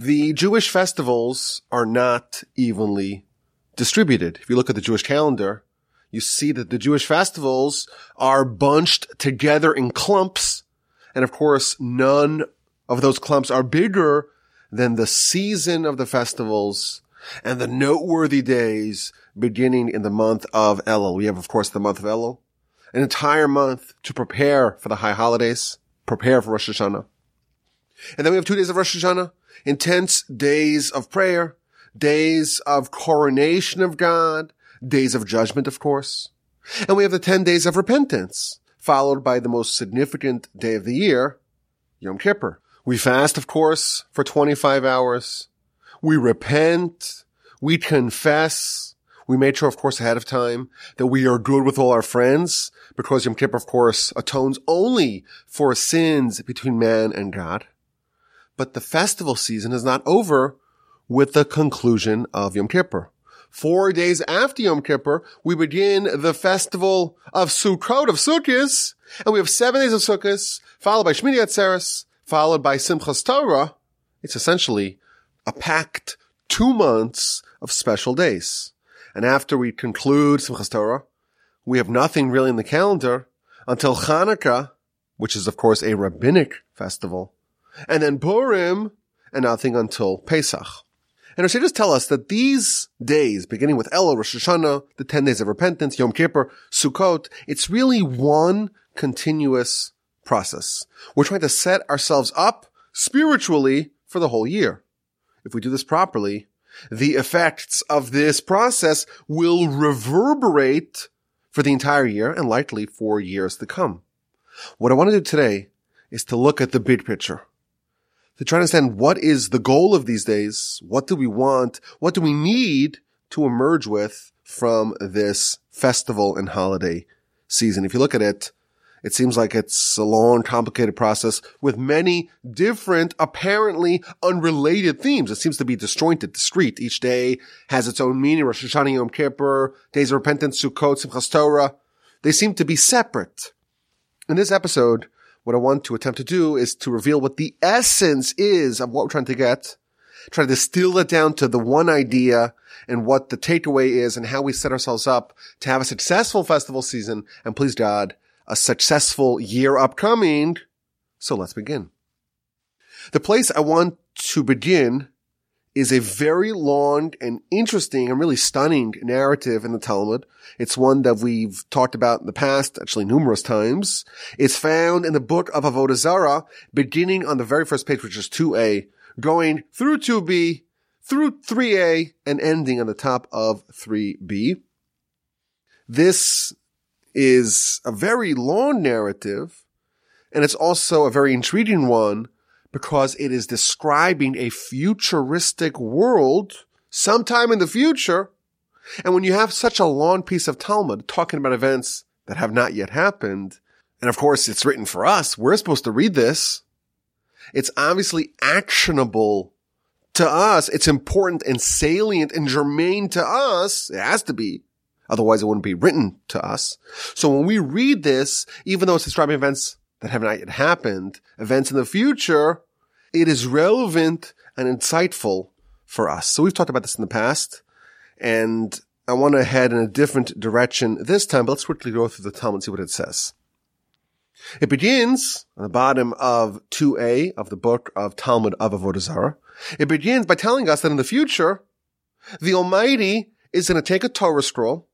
The Jewish festivals are not evenly distributed. If you look at the Jewish calendar, you see that the Jewish festivals are bunched together in clumps. And of course, none of those clumps are bigger than the season of the festivals and the noteworthy days beginning in the month of Elul. We have, of course, the month of Elul, an entire month to prepare for the high holidays, prepare for Rosh Hashanah. And then we have two days of Rosh Hashanah, intense days of prayer, days of coronation of God, days of judgment, of course. And we have the 10 days of repentance, followed by the most significant day of the year, Yom Kippur. We fast, of course, for 25 hours. We repent. We confess. We made sure, of course, ahead of time that we are good with all our friends because Yom Kippur, of course, atones only for sins between man and God. But the festival season is not over with the conclusion of Yom Kippur. Four days after Yom Kippur, we begin the festival of Sukkot, of Sukkot, and we have seven days of Sukkot, followed by Shmini Atzeres, followed by Simchas Torah. It's essentially a packed two months of special days. And after we conclude Simchas Torah, we have nothing really in the calendar until Hanukkah, which is of course a rabbinic festival, and then Purim, and nothing until Pesach. And our sages tell us that these days, beginning with Elul, Rosh Hashanah, the 10 days of repentance, Yom Kippur, Sukkot, it's really one continuous process. We're trying to set ourselves up spiritually for the whole year. If we do this properly, the effects of this process will reverberate for the entire year and likely for years to come. What I want to do today is to look at the big picture to try to understand what is the goal of these days? What do we want? What do we need to emerge with from this festival and holiday season? If you look at it, it seems like it's a long, complicated process with many different, apparently unrelated themes. It seems to be disjointed, discrete. Each day has its own meaning. Rosh Hashanah, Yom Kippur, Days of Repentance, Sukkot, Simchas Torah. They seem to be separate. In this episode, what I want to attempt to do is to reveal what the essence is of what we're trying to get, try to distill it down to the one idea and what the takeaway is and how we set ourselves up to have a successful festival season and please God, a successful year upcoming. So let's begin. The place I want to begin is a very long and interesting and really stunning narrative in the Talmud. It's one that we've talked about in the past, actually numerous times. It's found in the book of Avodah Zarah, beginning on the very first page, which is 2a, going through 2b, through 3a, and ending on the top of 3b. This is a very long narrative, and it's also a very intriguing one because it is describing a futuristic world sometime in the future. And when you have such a long piece of Talmud talking about events that have not yet happened, and of course it's written for us, we're supposed to read this. It's obviously actionable to us. It's important and salient and germane to us. It has to be. Otherwise it wouldn't be written to us. So when we read this, even though it's describing events that have not yet happened, events in the future, it is relevant and insightful for us. So we've talked about this in the past and I want to head in a different direction this time, but let's quickly go through the Talmud and see what it says. It begins on the bottom of 2a of the book of Talmud of Avodah Zarah. It begins by telling us that in the future, the Almighty is going to take a Torah scroll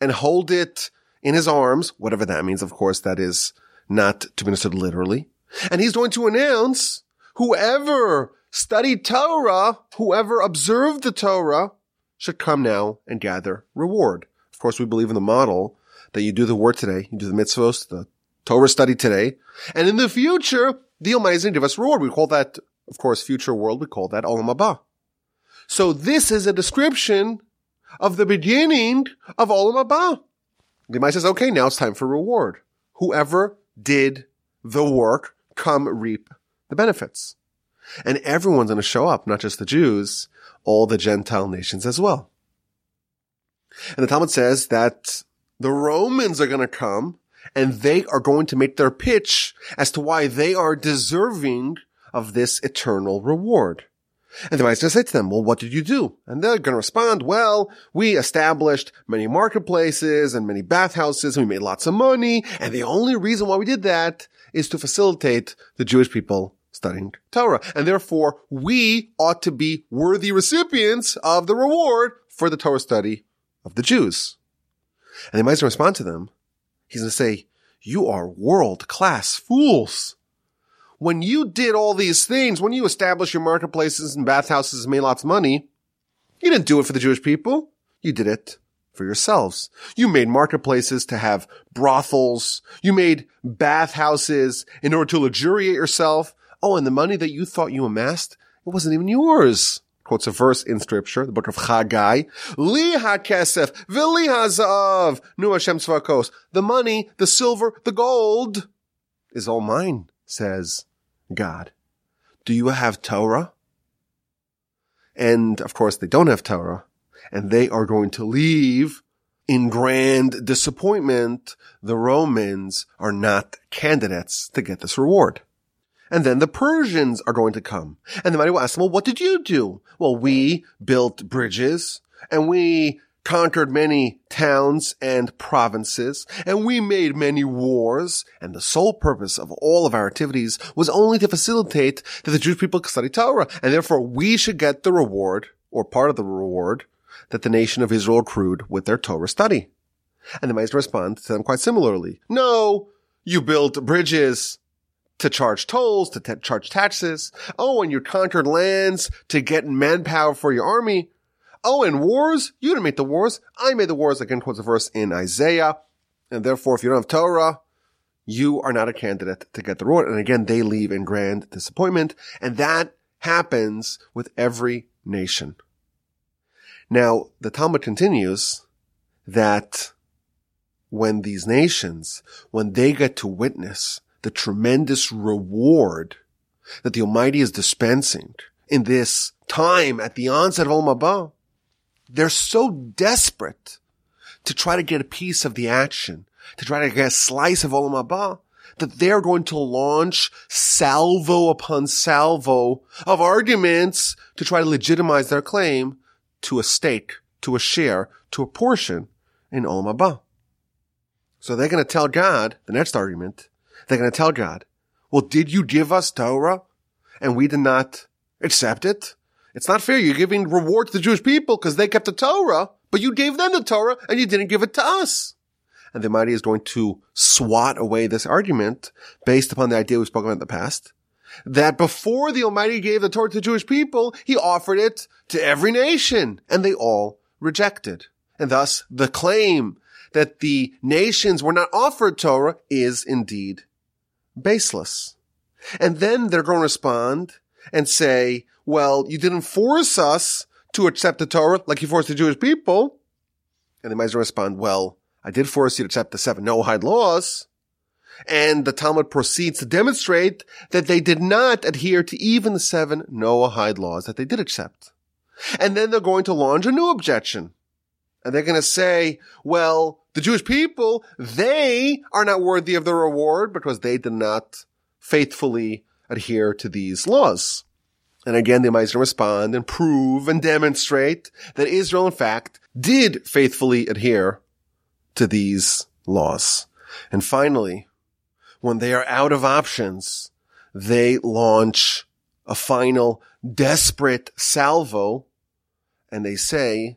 and hold it in his arms, whatever that means. Of course, that is not to be understood literally. And he's going to announce whoever studied Torah, whoever observed the Torah should come now and gather reward. Of course, we believe in the model that you do the word today, you do the mitzvahs, the Torah study today, and in the future, the Almighty is going to give us reward. We call that, of course, future world. We call that Olam Haba. So this is a description of the beginning of Olam Haba. The Almighty says, okay, now it's time for reward. Whoever did the work, come reap the benefits. And everyone's going to show up, not just the Jews, all the Gentile nations as well. And the Talmud says that the Romans are going to come and they are going to make their pitch as to why they are deserving of this eternal reward. And the Meister going to say to them, well, what did you do? And they're going to respond, well, we established many marketplaces and many bathhouses and we made lots of money. And the only reason why we did that is to facilitate the Jewish people studying Torah. And therefore, we ought to be worthy recipients of the reward for the Torah study of the Jews. And the Meister respond to them. He's going to say, you are world class fools when you did all these things, when you established your marketplaces and bathhouses and made lots of money, you didn't do it for the Jewish people. You did it for yourselves. You made marketplaces to have brothels. You made bathhouses in order to luxuriate yourself. Oh, and the money that you thought you amassed, it wasn't even yours. Quotes a verse in scripture, the book of Haggai. Li ha-kesef, v'li ha-zav, nu Hashem tzvakos. The money, the silver, the gold is all mine, says God. Do you have Torah? And of course they don't have Torah and they are going to leave in grand disappointment. The Romans are not candidates to get this reward. And then the Persians are going to come. And the mighty will ask them, well, what did you do? Well, we built bridges and we conquered many towns and provinces, and we made many wars, and the sole purpose of all of our activities was only to facilitate that the Jewish people could study Torah, and therefore we should get the reward, or part of the reward, that the nation of Israel accrued with their Torah study. And the Meister respond to them quite similarly. No, you built bridges to charge tolls, to t- charge taxes. Oh, and you conquered lands to get manpower for your army. Oh, and wars? You didn't make the wars. I made the wars. Again, quotes a verse in Isaiah. And therefore, if you don't have Torah, you are not a candidate to get the reward. And again, they leave in grand disappointment. And that happens with every nation. Now, the Talmud continues that when these nations, when they get to witness the tremendous reward that the Almighty is dispensing in this time at the onset of Olam they're so desperate to try to get a piece of the action, to try to get a slice of Olam Haba, that they're going to launch salvo upon salvo of arguments to try to legitimize their claim to a stake, to a share, to a portion in Olam Haba. So they're going to tell God, the next argument, they're going to tell God, well, did you give us Torah and we did not accept it? It's not fair. You're giving reward to the Jewish people because they kept the Torah, but you gave them the Torah and you didn't give it to us. And the Almighty is going to swat away this argument based upon the idea we've spoken about in the past. That before the Almighty gave the Torah to the Jewish people, He offered it to every nation and they all rejected. And thus the claim that the nations were not offered Torah is indeed baseless. And then they're going to respond and say, well, you didn't force us to accept the Torah like you forced the Jewish people. And they might respond, well, I did force you to accept the seven Noahide laws. And the Talmud proceeds to demonstrate that they did not adhere to even the seven Noahide laws that they did accept. And then they're going to launch a new objection. And they're going to say, well, the Jewish people, they are not worthy of the reward because they did not faithfully adhere to these laws. And again, they might respond and prove and demonstrate that Israel, in fact, did faithfully adhere to these laws. And finally, when they are out of options, they launch a final desperate salvo and they say,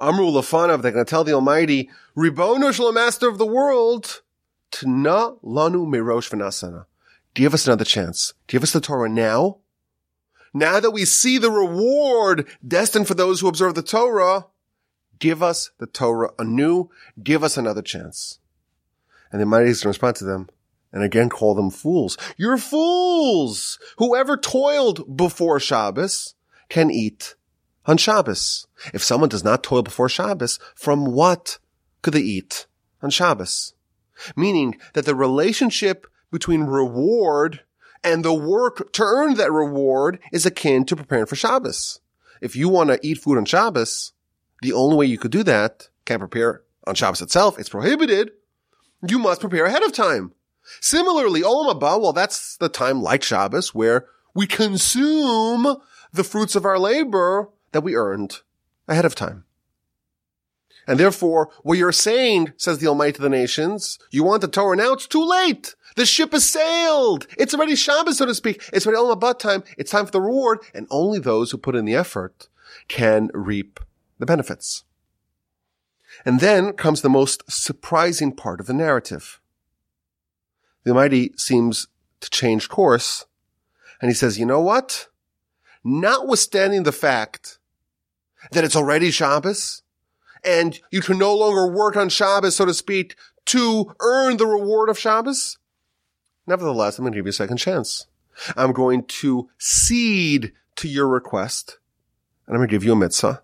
Amru Lafanav, they're going to tell the Almighty, Ribono Master of the world, Tna Lanu Mirosh Vanasana. Give us another chance. Give us the Torah now now that we see the reward destined for those who observe the Torah, give us the Torah anew. Give us another chance. And the mighty is to respond to them and again call them fools. You're fools! Whoever toiled before Shabbos can eat on Shabbos. If someone does not toil before Shabbos, from what could they eat on Shabbos? Meaning that the relationship between reward and the work to earn that reward is akin to preparing for Shabbos. If you want to eat food on Shabbos, the only way you could do that, can't prepare on Shabbos itself, it's prohibited. You must prepare ahead of time. Similarly, Olam Haba, well, that's the time like Shabbos where we consume the fruits of our labor that we earned ahead of time. And therefore, what you're saying, says the Almighty to the nations, you want the Torah now? It's too late. The ship has sailed. It's already Shabbos, so to speak. It's already Olam Haba time. It's time for the reward. And only those who put in the effort can reap the benefits. And then comes the most surprising part of the narrative. The Almighty seems to change course. And he says, you know what? Notwithstanding the fact that it's already Shabbos, and you can no longer work on Shabbos, so to speak, to earn the reward of Shabbos. Nevertheless, I'm going to give you a second chance. I'm going to cede to your request, and I'm going to give you a mitzvah,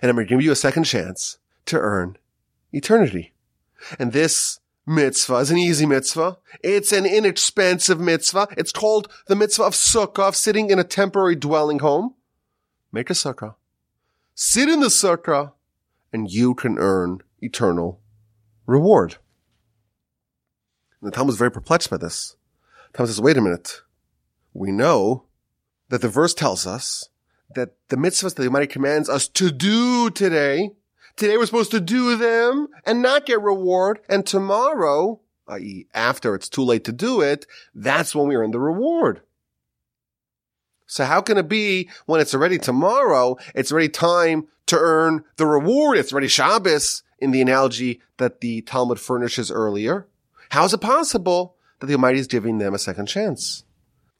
and I'm going to give you a second chance to earn eternity. And this mitzvah is an easy mitzvah. It's an inexpensive mitzvah. It's called the mitzvah of sukkah, of sitting in a temporary dwelling home. Make a sukkah. Sit in the sukkah and you can earn eternal reward. And the Talmud is very perplexed by this. Talmud says, wait a minute. We know that the verse tells us that the mitzvahs that the Almighty commands us to do today, today we're supposed to do them and not get reward. And tomorrow, i.e. after it's too late to do it, that's when we earn the reward. So how can it be when it's already tomorrow, it's already time to earn the reward. It's already Shabbos in the analogy that the Talmud furnishes earlier. How is it possible that the Almighty is giving them a second chance?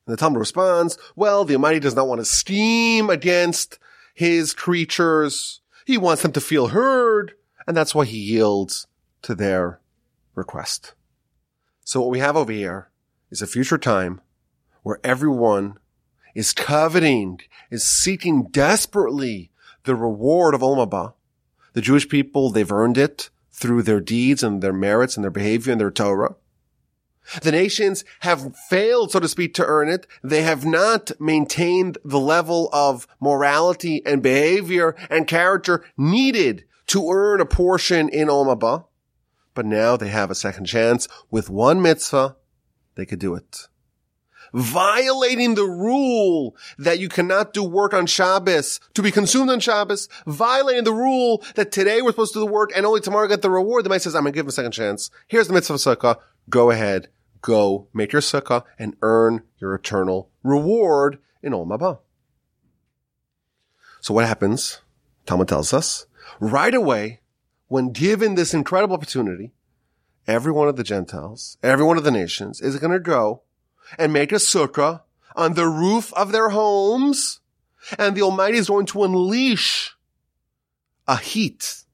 And the Talmud responds, well, the Almighty does not want to scheme against his creatures. He wants them to feel heard, and that's why he yields to their request. So what we have over here is a future time where everyone is coveting, is seeking desperately the reward of Olam Haba. The Jewish people, they've earned it through their deeds and their merits and their behavior and their Torah. The nations have failed, so to speak, to earn it. They have not maintained the level of morality and behavior and character needed to earn a portion in Olam Haba. But now they have a second chance. With one mitzvah, they could do it violating the rule that you cannot do work on Shabbos to be consumed on Shabbos, violating the rule that today we're supposed to do the work and only tomorrow get the reward. The man says, I'm going to give him a second chance. Here's the mitzvah sukkah. Go ahead. Go make your sukkah and earn your eternal reward in Olam Haba. So what happens? Talmud tells us right away when given this incredible opportunity, every one of the Gentiles, every one of the nations is going to go and make a sukkah on the roof of their homes. And the Almighty is going to unleash a heat,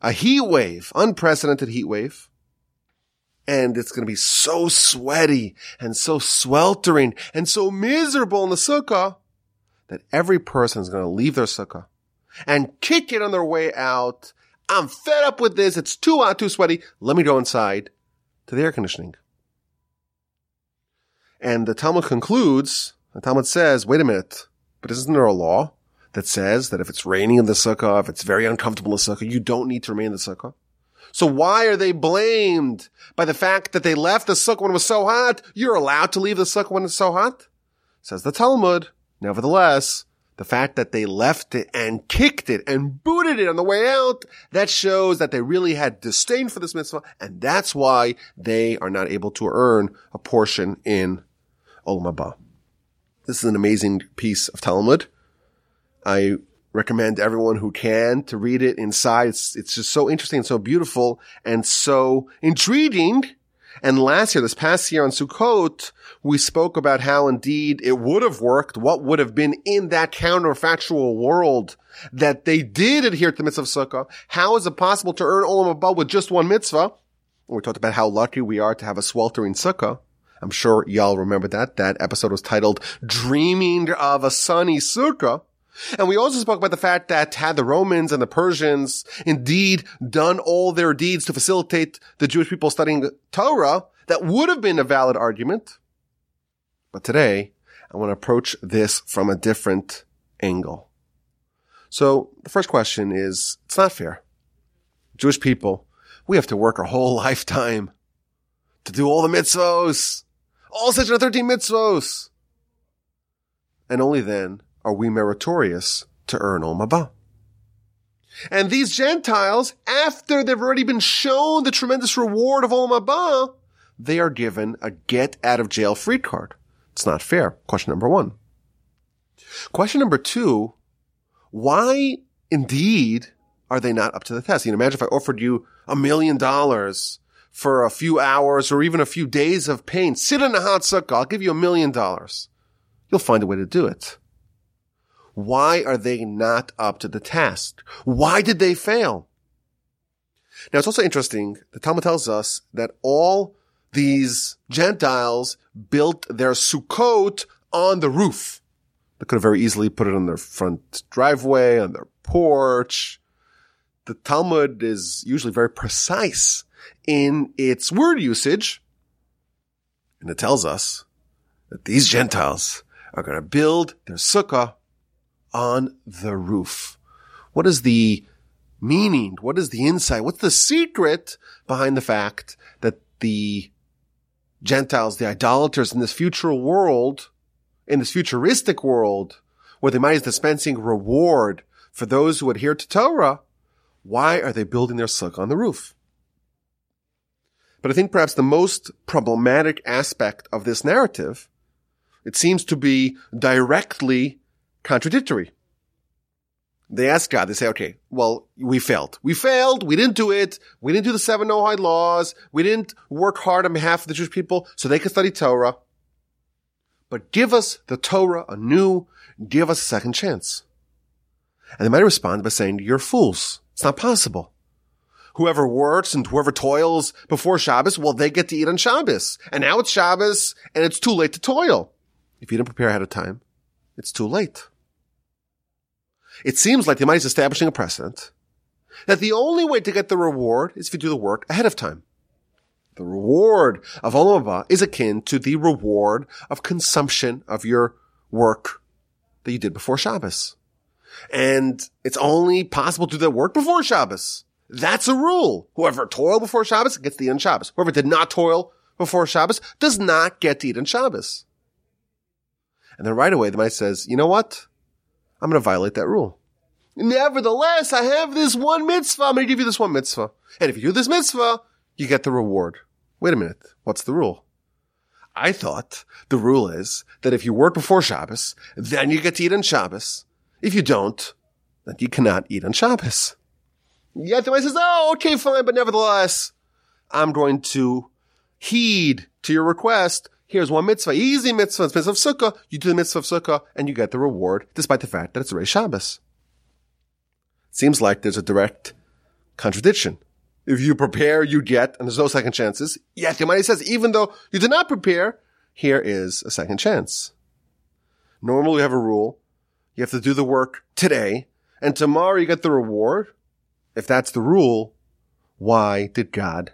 a heat wave, unprecedented heat wave. And it's going to be so sweaty and so sweltering and so miserable in the sukkah that every person is going to leave their sukkah and kick it on their way out. I'm fed up with this. It's too hot, too sweaty. Let me go inside to the air conditioning. And the Talmud concludes, the Talmud says, wait a minute, but isn't there a law that says that if it's raining in the sukkah, if it's very uncomfortable in the sukkah, you don't need to remain in the sukkah? So why are they blamed by the fact that they left the sukkah when it was so hot? You're allowed to leave the sukkah when it's so hot? Says the Talmud. Nevertheless, the fact that they left it and kicked it and booted it on the way out, that shows that they really had disdain for this mitzvah, and that's why they are not able to earn a portion in Oh, Olam Haba. This is an amazing piece of Talmud. I recommend everyone who can to read it inside. It's, it's just so interesting and so beautiful and so intriguing. And last year, this past year on Sukkot, we spoke about how indeed it would have worked, what would have been in that counterfactual world that they did adhere to the mitzvah of Sukkah. How is it possible to earn Olam Haba with just one mitzvah? We talked about how lucky we are to have a sweltering Sukkah. I'm sure y'all remember that. That episode was titled Dreaming of a Sunny Sukkah. And we also spoke about the fact that had the Romans and the Persians indeed done all their deeds to facilitate the Jewish people studying Torah, that would have been a valid argument. But today, I want to approach this from a different angle. So the first question is, it's not fair. Jewish people, we have to work our whole lifetime to do all the mitzvos all such are 13 mitzvos. and only then are we meritorious to earn Olam Haba. And these Gentiles, after they've already been shown the tremendous reward of Olam Haba, they are given a get out of jail free card. It's not fair. Question number one. Question number two, why indeed are they not up to the test? You know, imagine if I offered you a million dollars for a few hours or even a few days of pain. Sit in a hot sukkah. I'll give you a million dollars. You'll find a way to do it. Why are they not up to the task? Why did they fail? Now, it's also interesting. The Talmud tells us that all these Gentiles built their Sukkot on the roof. They could have very easily put it on their front driveway, on their porch. The Talmud is usually very precise in its word usage. And it tells us that these Gentiles are going to build their sukkah on the roof. What is the meaning? What is the insight? What's the secret behind the fact that the Gentiles, the idolaters in this future world, in this futuristic world, where the might is dispensing reward for those who adhere to Torah, why are they building their sukkah on the roof? But I think perhaps the most problematic aspect of this narrative, it seems to be directly contradictory. They ask God, they say, okay, well, we failed. We failed. We didn't do it. We didn't do the seven Noahide laws. We didn't work hard on behalf of the Jewish people so they could study Torah. But give us the Torah anew. Give us a second chance. And they might respond by saying, you're fools. It's not possible. Whoever works and whoever toils before Shabbos, well, they get to eat on Shabbos. And now it's Shabbos and it's too late to toil. If you didn't prepare ahead of time, it's too late. It seems like the Almighty is establishing a precedent that the only way to get the reward is if you do the work ahead of time. The reward of Olam Haba is akin to the reward of consumption of your work that you did before Shabbos. And it's only possible to do that work before Shabbos. That's a rule. Whoever toiled before Shabbos gets to eat on Shabbos. Whoever did not toil before Shabbos does not get to eat on Shabbos. And then right away the Almighty says, you know what? I'm going to violate that rule. Nevertheless, I have this one mitzvah. I'm going to give you this one mitzvah. And if you do this mitzvah, you get the reward. Wait a minute. What's the rule? I thought the rule is that if you work before Shabbos, then you get to eat on Shabbos. If you don't, then you cannot eat on Shabbos. Yet the man says, oh, okay, fine, but nevertheless, I'm going to heed to your request Here's one mitzvah, easy mitzvah, it's mitzvah of sukkah. You do the mitzvah of sukkah and you get the reward, despite the fact that it's a Shabbos. Seems like there's a direct contradiction. If you prepare, you get, and there's no second chances. Yet the Almighty says, even though you did not prepare, here is a second chance. Normally we have a rule. You have to do the work today, and tomorrow you get the reward. If that's the rule, why did God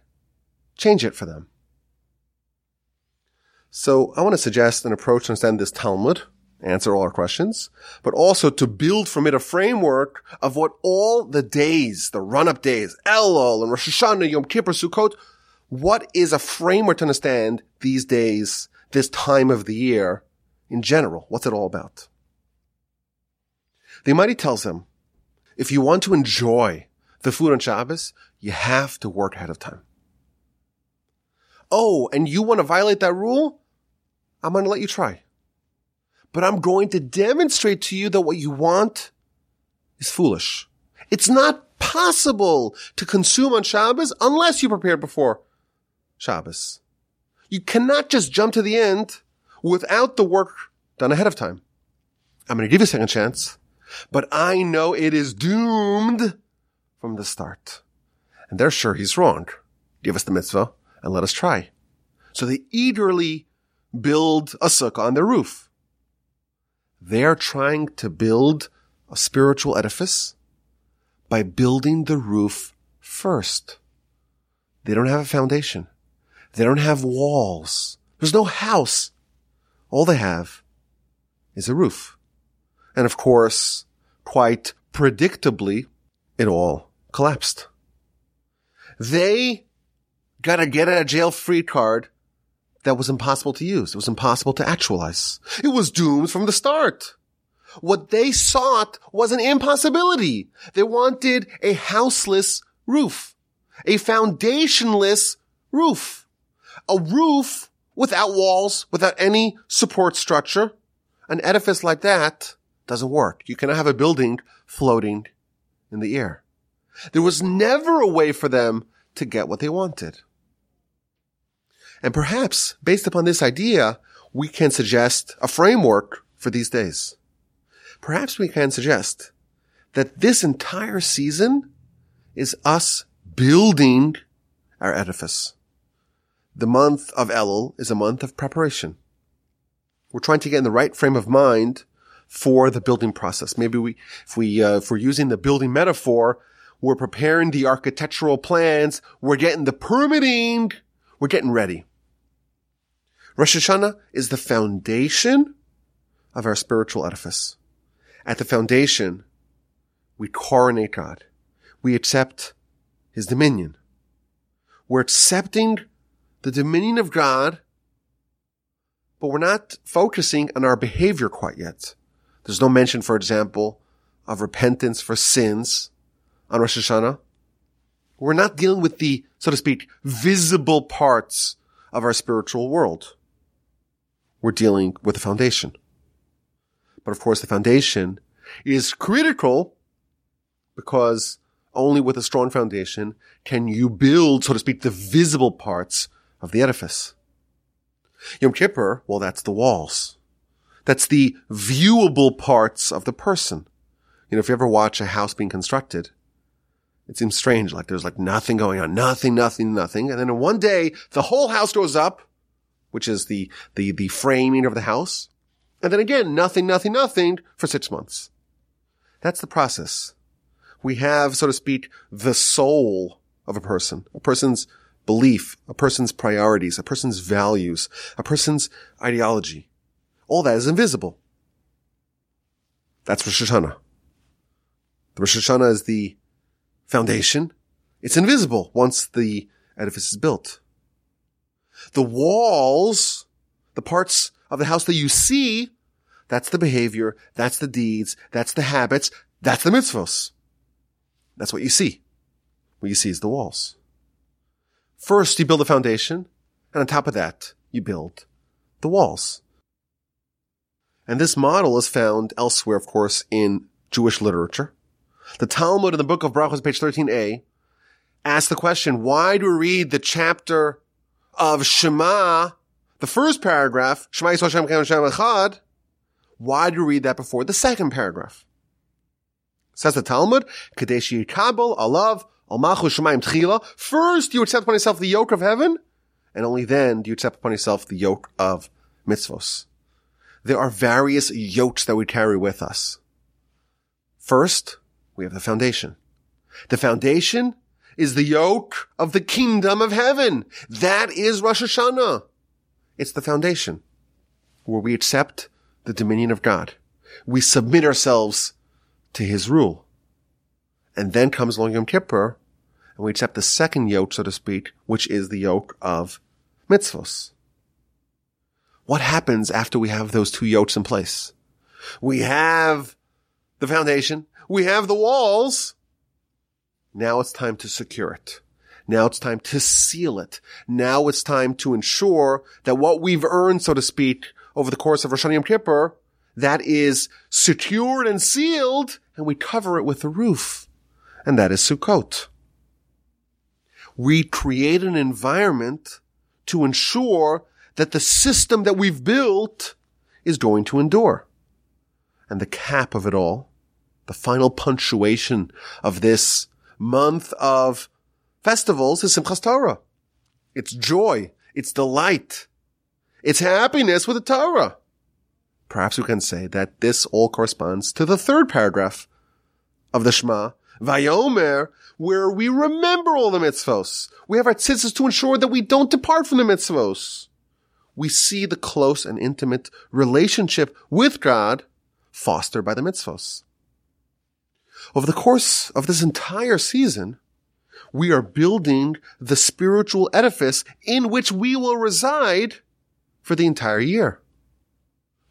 change it for them? So I want to suggest an approach to understand this Talmud, answer all our questions, but also to build from it a framework of what all the days, the run-up days, Elul and Rosh Hashanah, Yom Kippur, Sukkot, what is a framework to understand these days, this time of the year in general? What's it all about? The Almighty tells him, if you want to enjoy the food on Shabbos, you have to work ahead of time. Oh, and you want to violate that rule? I'm going to let you try. But I'm going to demonstrate to you that what you want is foolish. It's not possible to consume on Shabbos unless you prepared before Shabbos. You cannot just jump to the end without the work done ahead of time. I'm going to give you a second chance, but I know it is doomed from the start. And they're sure he's wrong. Give us the mitzvah and let us try. So they eagerly build a sukkah on their roof. They are trying to build a spiritual edifice by building the roof first. They don't have a foundation. They don't have walls. There's no house. All they have is a roof. And of course, quite predictably, it all collapsed. They got a get out of jail free card that was impossible to use. It was impossible to actualize. It was doomed from the start. What they sought was an impossibility. They wanted a houseless roof, a foundationless roof, a roof without walls, without any support structure. An edifice like that doesn't work. You cannot have a building floating in the air. There was never a way for them to get what they wanted. And perhaps based upon this idea, we can suggest a framework for these days. Perhaps we can suggest that this entire season is us building our edifice. The month of Elul is a month of preparation. We're trying to get in the right frame of mind for the building process. Maybe we, if we, uh, if we're using the building metaphor, we're preparing the architectural plans. We're getting the permitting. We're getting ready. Rosh Hashanah is the foundation of our spiritual edifice. At the foundation, we coronate God. We accept his dominion. We're accepting the dominion of God, but we're not focusing on our behavior quite yet. There's no mention, for example, of repentance for sins on Rosh Hashanah. We're not dealing with the, so to speak, visible parts of our spiritual world. We're dealing with the foundation. But of course, the foundation is critical because only with a strong foundation can you build, so to speak, the visible parts of the edifice. Yom Kippur, well, that's the walls. That's the viewable parts of the person. You know, if you ever watch a house being constructed, it seems strange. Like there's like nothing going on, nothing, nothing, nothing. And then in one day, the whole house goes up, which is the, the, the framing of the house. And then again, nothing, nothing, nothing for six months. That's the process. We have, so to speak, the soul of a person, a person's belief, a person's priorities, a person's values, a person's ideology. All that is invisible. That's Rosh Hashanah. The Rosh Hashanah is the foundation. It's invisible once the edifice is built. The walls, the parts of the house that you see, that's the behavior, that's the deeds, that's the habits, that's the mitzvos. That's what you see. What you see is the walls. First, you build a foundation, and on top of that, you build the walls. And this model is found elsewhere, of course, in Jewish literature. The Talmud in the book of Brachos, page 13a, asks the question, why do we read the chapter of Shema, the first paragraph, Shema Yisrael Shem Shem Echad, why do we read that before the second paragraph? Says the Talmud, Kadesh Yikabel, Alav, Almachu Shemaim Tchila. First, you accept upon yourself the yoke of heaven, and only then do you accept upon yourself the yoke of mitzvos. There are various yokes that we carry with us. First, we have the foundation. The foundation is the yoke of the kingdom of heaven. That is Rosh Hashanah. It's the foundation where we accept the dominion of God. We submit ourselves to his rule. And then comes along Yom Kippur, and we accept the second yoke, so to speak, which is the yoke of mitzvos. What happens after we have those two yokes in place? We have the foundation. We have the walls. Now it's time to secure it. Now it's time to seal it. Now it's time to ensure that what we've earned, so to speak, over the course of Rosh Hashanah Yom Kippur, that is secured and sealed, and we cover it with a roof. And that is Sukkot. We create an environment to ensure that the system that we've built is going to endure. And the cap of it all, the final punctuation of this month of festivals is Simchas Torah. It's joy. It's delight. It's happiness with the Torah. Perhaps we can say that this all corresponds to the third paragraph of the Shema, Vayomer, where we remember all the mitzvos. We have our tzitzis to ensure that we don't depart from the mitzvos. We see the close and intimate relationship with God fostered by the mitzvos. Over the course of this entire season, we are building the spiritual edifice in which we will reside for the entire year.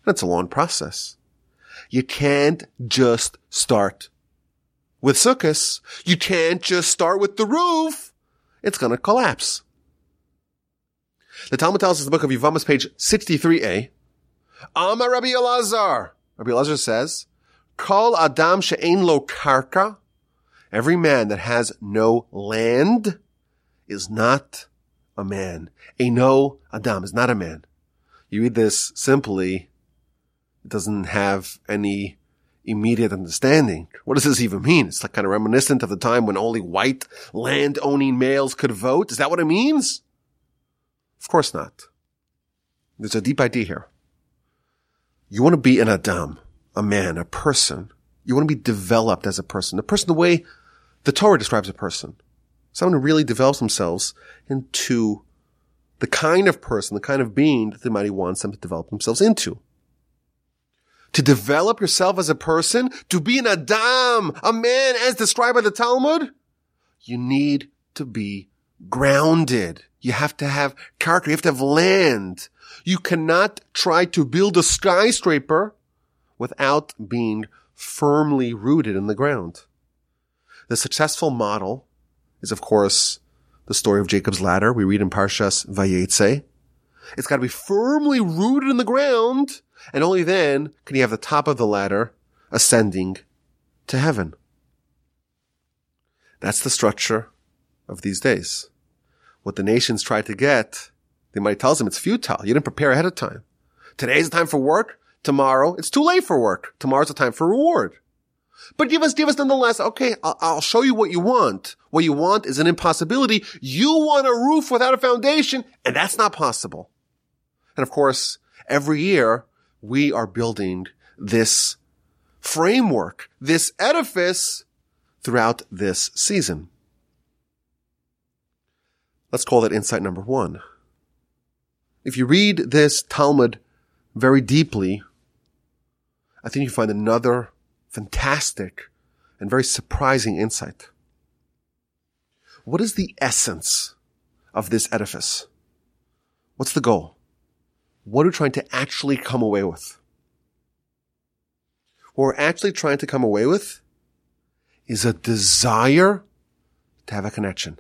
That's a long process. You can't just start with Sukkot. You can't just start with the roof. It's going to collapse. The Talmud tells us in the book of Yevamos, page 63a, Amar Rabbi Elazar. Rabbi Elazar says, Kol Adam she'ein lo karka. Every man that has no land is not a man. A no Adam is not a man. You read this simply, it doesn't have any immediate understanding. What does this even mean? It's like kind of reminiscent of the time when only white land owning males could vote. Is that what it means? Of course not. There's a deep idea here. You want to be an Adam, a man, a person. You want to be developed as a person. The person the way the Torah describes a person. Someone who really develops themselves into the kind of person, the kind of being that the Almighty wants them to develop themselves into. To develop yourself as a person, to be an Adam, a man as described by the Talmud, you need to be grounded. You have to have character. You have to have land. You cannot try to build a skyscraper without being firmly rooted in the ground. The successful model is, of course, the story of Jacob's ladder. We read in Parshas Vayetze. It's got to be firmly rooted in the ground, and only then can you have the top of the ladder ascending to heaven. That's the structure of these days. What the nations try to get, the might tells them it's futile. You didn't prepare ahead of time. Today's the time for work. Tomorrow, it's too late for work. Tomorrow's the time for reward. But give us, give us nonetheless, okay, I'll, I'll, show you what you want. What you want is an impossibility. You want a roof without a foundation, and that's not possible. And of course, every year, we are building this framework, this edifice throughout this season. Let's call that insight number one. If you read this Talmud very deeply, I think you find another fantastic and very surprising insight. What is the essence of this edifice? What's the goal? What are we trying to actually come away with? What we're actually trying to come away with is a desire to have a connection.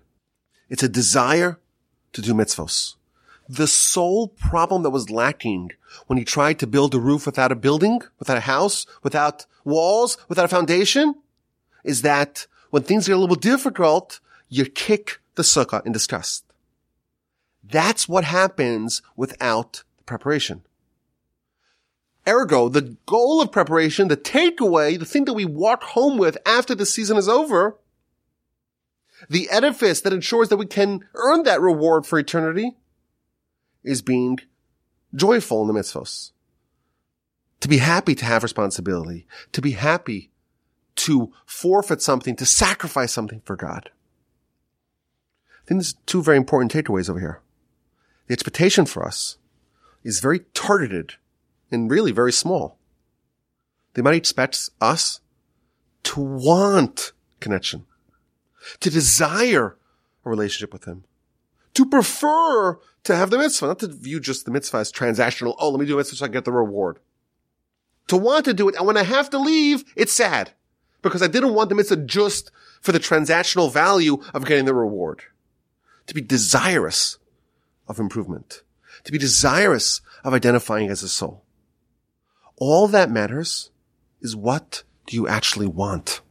It's a desire to do mitzvos. The sole problem that was lacking when he tried to build a roof without a building, without a house, without walls, without a foundation, is that when things get a little difficult, you kick the sukkah in disgust. That's what happens without preparation. Ergo, the goal of preparation, the takeaway, the thing that we walk home with after the season is over, the edifice that ensures that we can earn that reward for eternity is being joyful in the mitzvos. To be happy to have responsibility, to be happy to forfeit something, to sacrifice something for God. I think there's two very important takeaways over here. The expectation for us is very targeted and really very small. The might expects us to want connection to desire a relationship with him, to prefer to have the mitzvah, not to view just the mitzvah as transactional. Oh, let me do a mitzvah so I get the reward. To want to do it, and when I have to leave, it's sad because I didn't want the mitzvah just for the transactional value of getting the reward. To be desirous of improvement, to be desirous of identifying as a soul. All that matters is what do you actually want?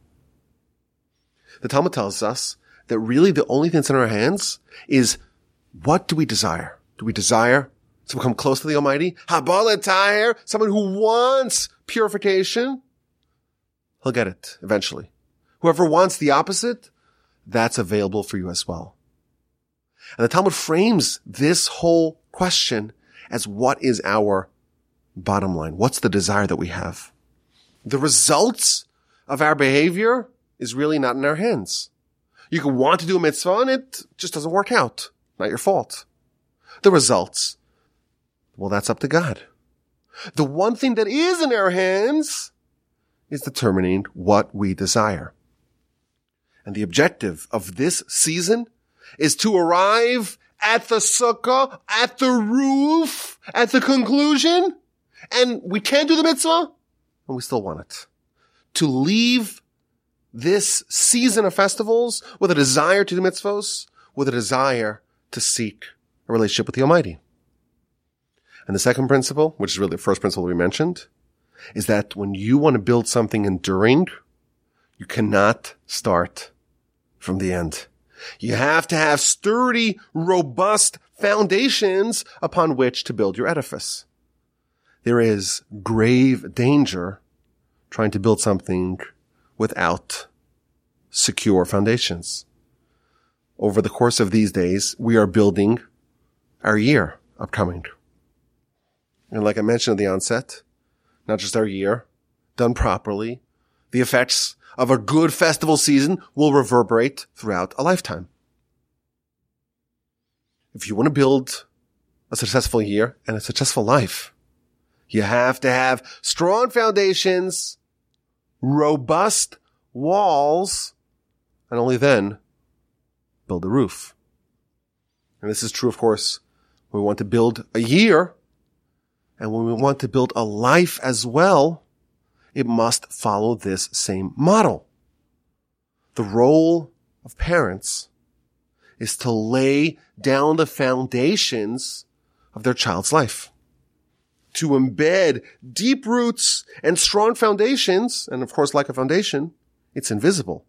the Talmud tells us that really the only thing that's in our hands is what do we desire? Do we desire to become close to the Almighty? Habal someone who wants purification, he'll get it eventually. Whoever wants the opposite, that's available for you as well. And the Talmud frames this whole question as what is our bottom line? What's the desire that we have? The results of our behavior is really not in our hands. You can want to do a mitzvah and it just doesn't work out. Not your fault. The results, well, that's up to God. The one thing that is in our hands is determining what we desire. And the objective of this season is to arrive at the sukkah, at the roof, at the conclusion, and we can't do the mitzvah, and we still want it. To leave this season of festivals with a desire to do mitzvahs, with a desire to seek a relationship with the Almighty. And the second principle, which is really the first principle we mentioned, is that when you want to build something enduring, you cannot start from the end. You have to have sturdy, robust foundations upon which to build your edifice. There is grave danger trying to build something without secure foundations. Over the course of these days, we are building our year upcoming. And like I mentioned at the onset, not just our year, done properly, the effects of a good festival season will reverberate throughout a lifetime. If you want to build a successful year and a successful life, you have to have strong foundations, robust walls, and only then build a roof. And this is true, of course, when we want to build a year and when we want to build a life as well, it must follow this same model. The role of parents is to lay down the foundations of their child's life. To embed deep roots and strong foundations, and of course, like a foundation, it's invisible.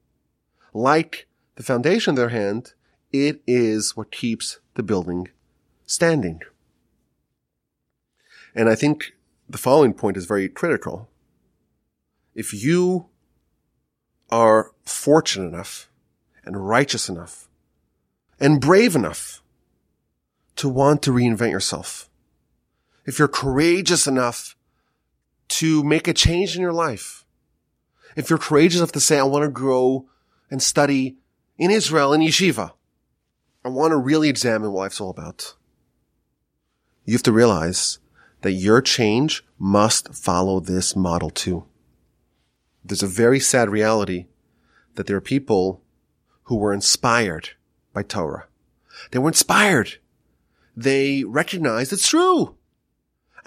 Like the foundation in their hand, it is what keeps the building standing. And I think the following point is very critical. If you are fortunate enough and righteous enough and brave enough to want to reinvent yourself, if you're courageous enough to make a change in your life, if you're courageous enough to say, I want to grow and study in Israel in yeshiva, I want to really examine what life's all about. You have to realize that your change must follow this model too there's a very sad reality that there are people who were inspired by Torah. They were inspired. They recognized it's true.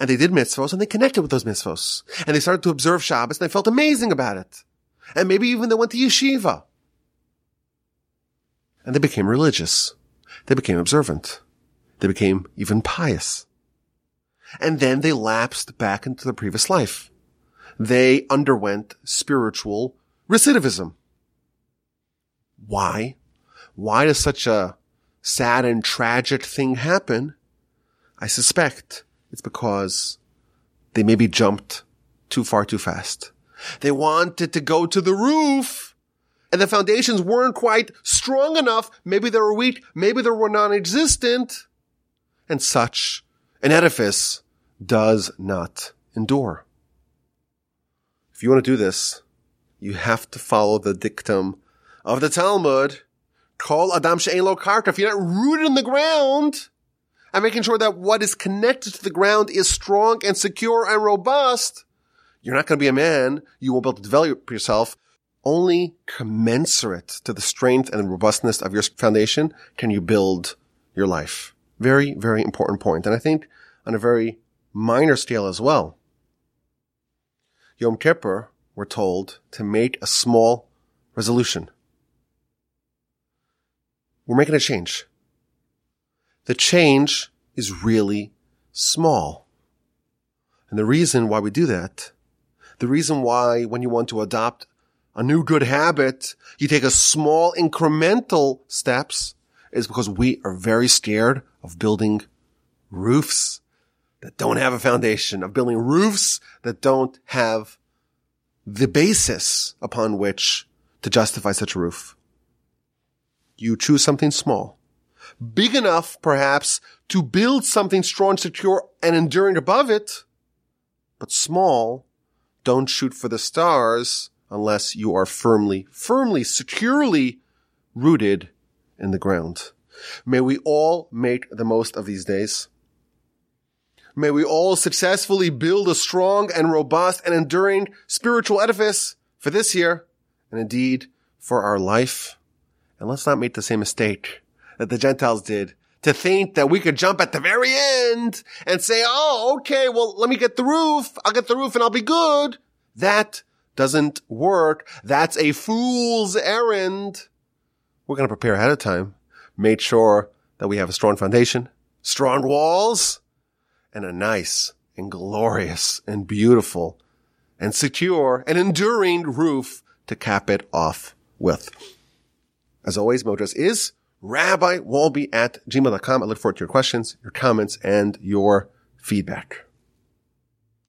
And they did mitzvahs and they connected with those mitzvahs. And they started to observe Shabbos and they felt amazing about it. And maybe even they went to yeshiva. And they became religious. They became observant. They became even pious. And then they lapsed back into their previous life they underwent spiritual recidivism. Why? Why does such a sad and tragic thing happen? I suspect it's because they maybe jumped too far too fast. They wanted to go to the roof and the foundations weren't quite strong enough. Maybe they were weak. Maybe they were non-existent and such an edifice does not endure. If you want to do this, you have to follow the dictum of the Talmud. Kol Adam She'en Lo Karka. If you're not rooted in the ground, and making sure that what is connected to the ground is strong and secure and robust, you're not going to be a man. You won't be able to develop yourself. Only commensurate to the strength and robustness of your foundation can you build your life. Very, very important point. And I think on a very minor scale as well. Yom Kippur, we're told to make a small resolution. We're making a change. The change is really small. And the reason why we do that, the reason why when you want to adopt a new good habit, you take a small incremental steps is because we are very scared of building roofs that don't have a foundation, of building roofs that don't have the basis upon which to justify such a roof. You choose something small, big enough perhaps to build something strong, secure, and enduring above it, but small. Don't shoot for the stars unless you are firmly, firmly, securely rooted in the ground. May we all make the most of these days. May we all successfully build a strong and robust and enduring spiritual edifice for this year and indeed for our life. And let's not make the same mistake that the Gentiles did to think that we could jump at the very end and say, oh, okay, well, let me get the roof. I'll get the roof and I'll be good. That doesn't work. That's a fool's errand. We're going to prepare ahead of time. Make sure that we have a strong foundation, strong walls, and a nice and glorious and beautiful and secure and enduring roof to cap it off with. As always, Modras is Rabbi rabbiwolbe at gmail.com. I look forward to your questions, your comments, and your feedback.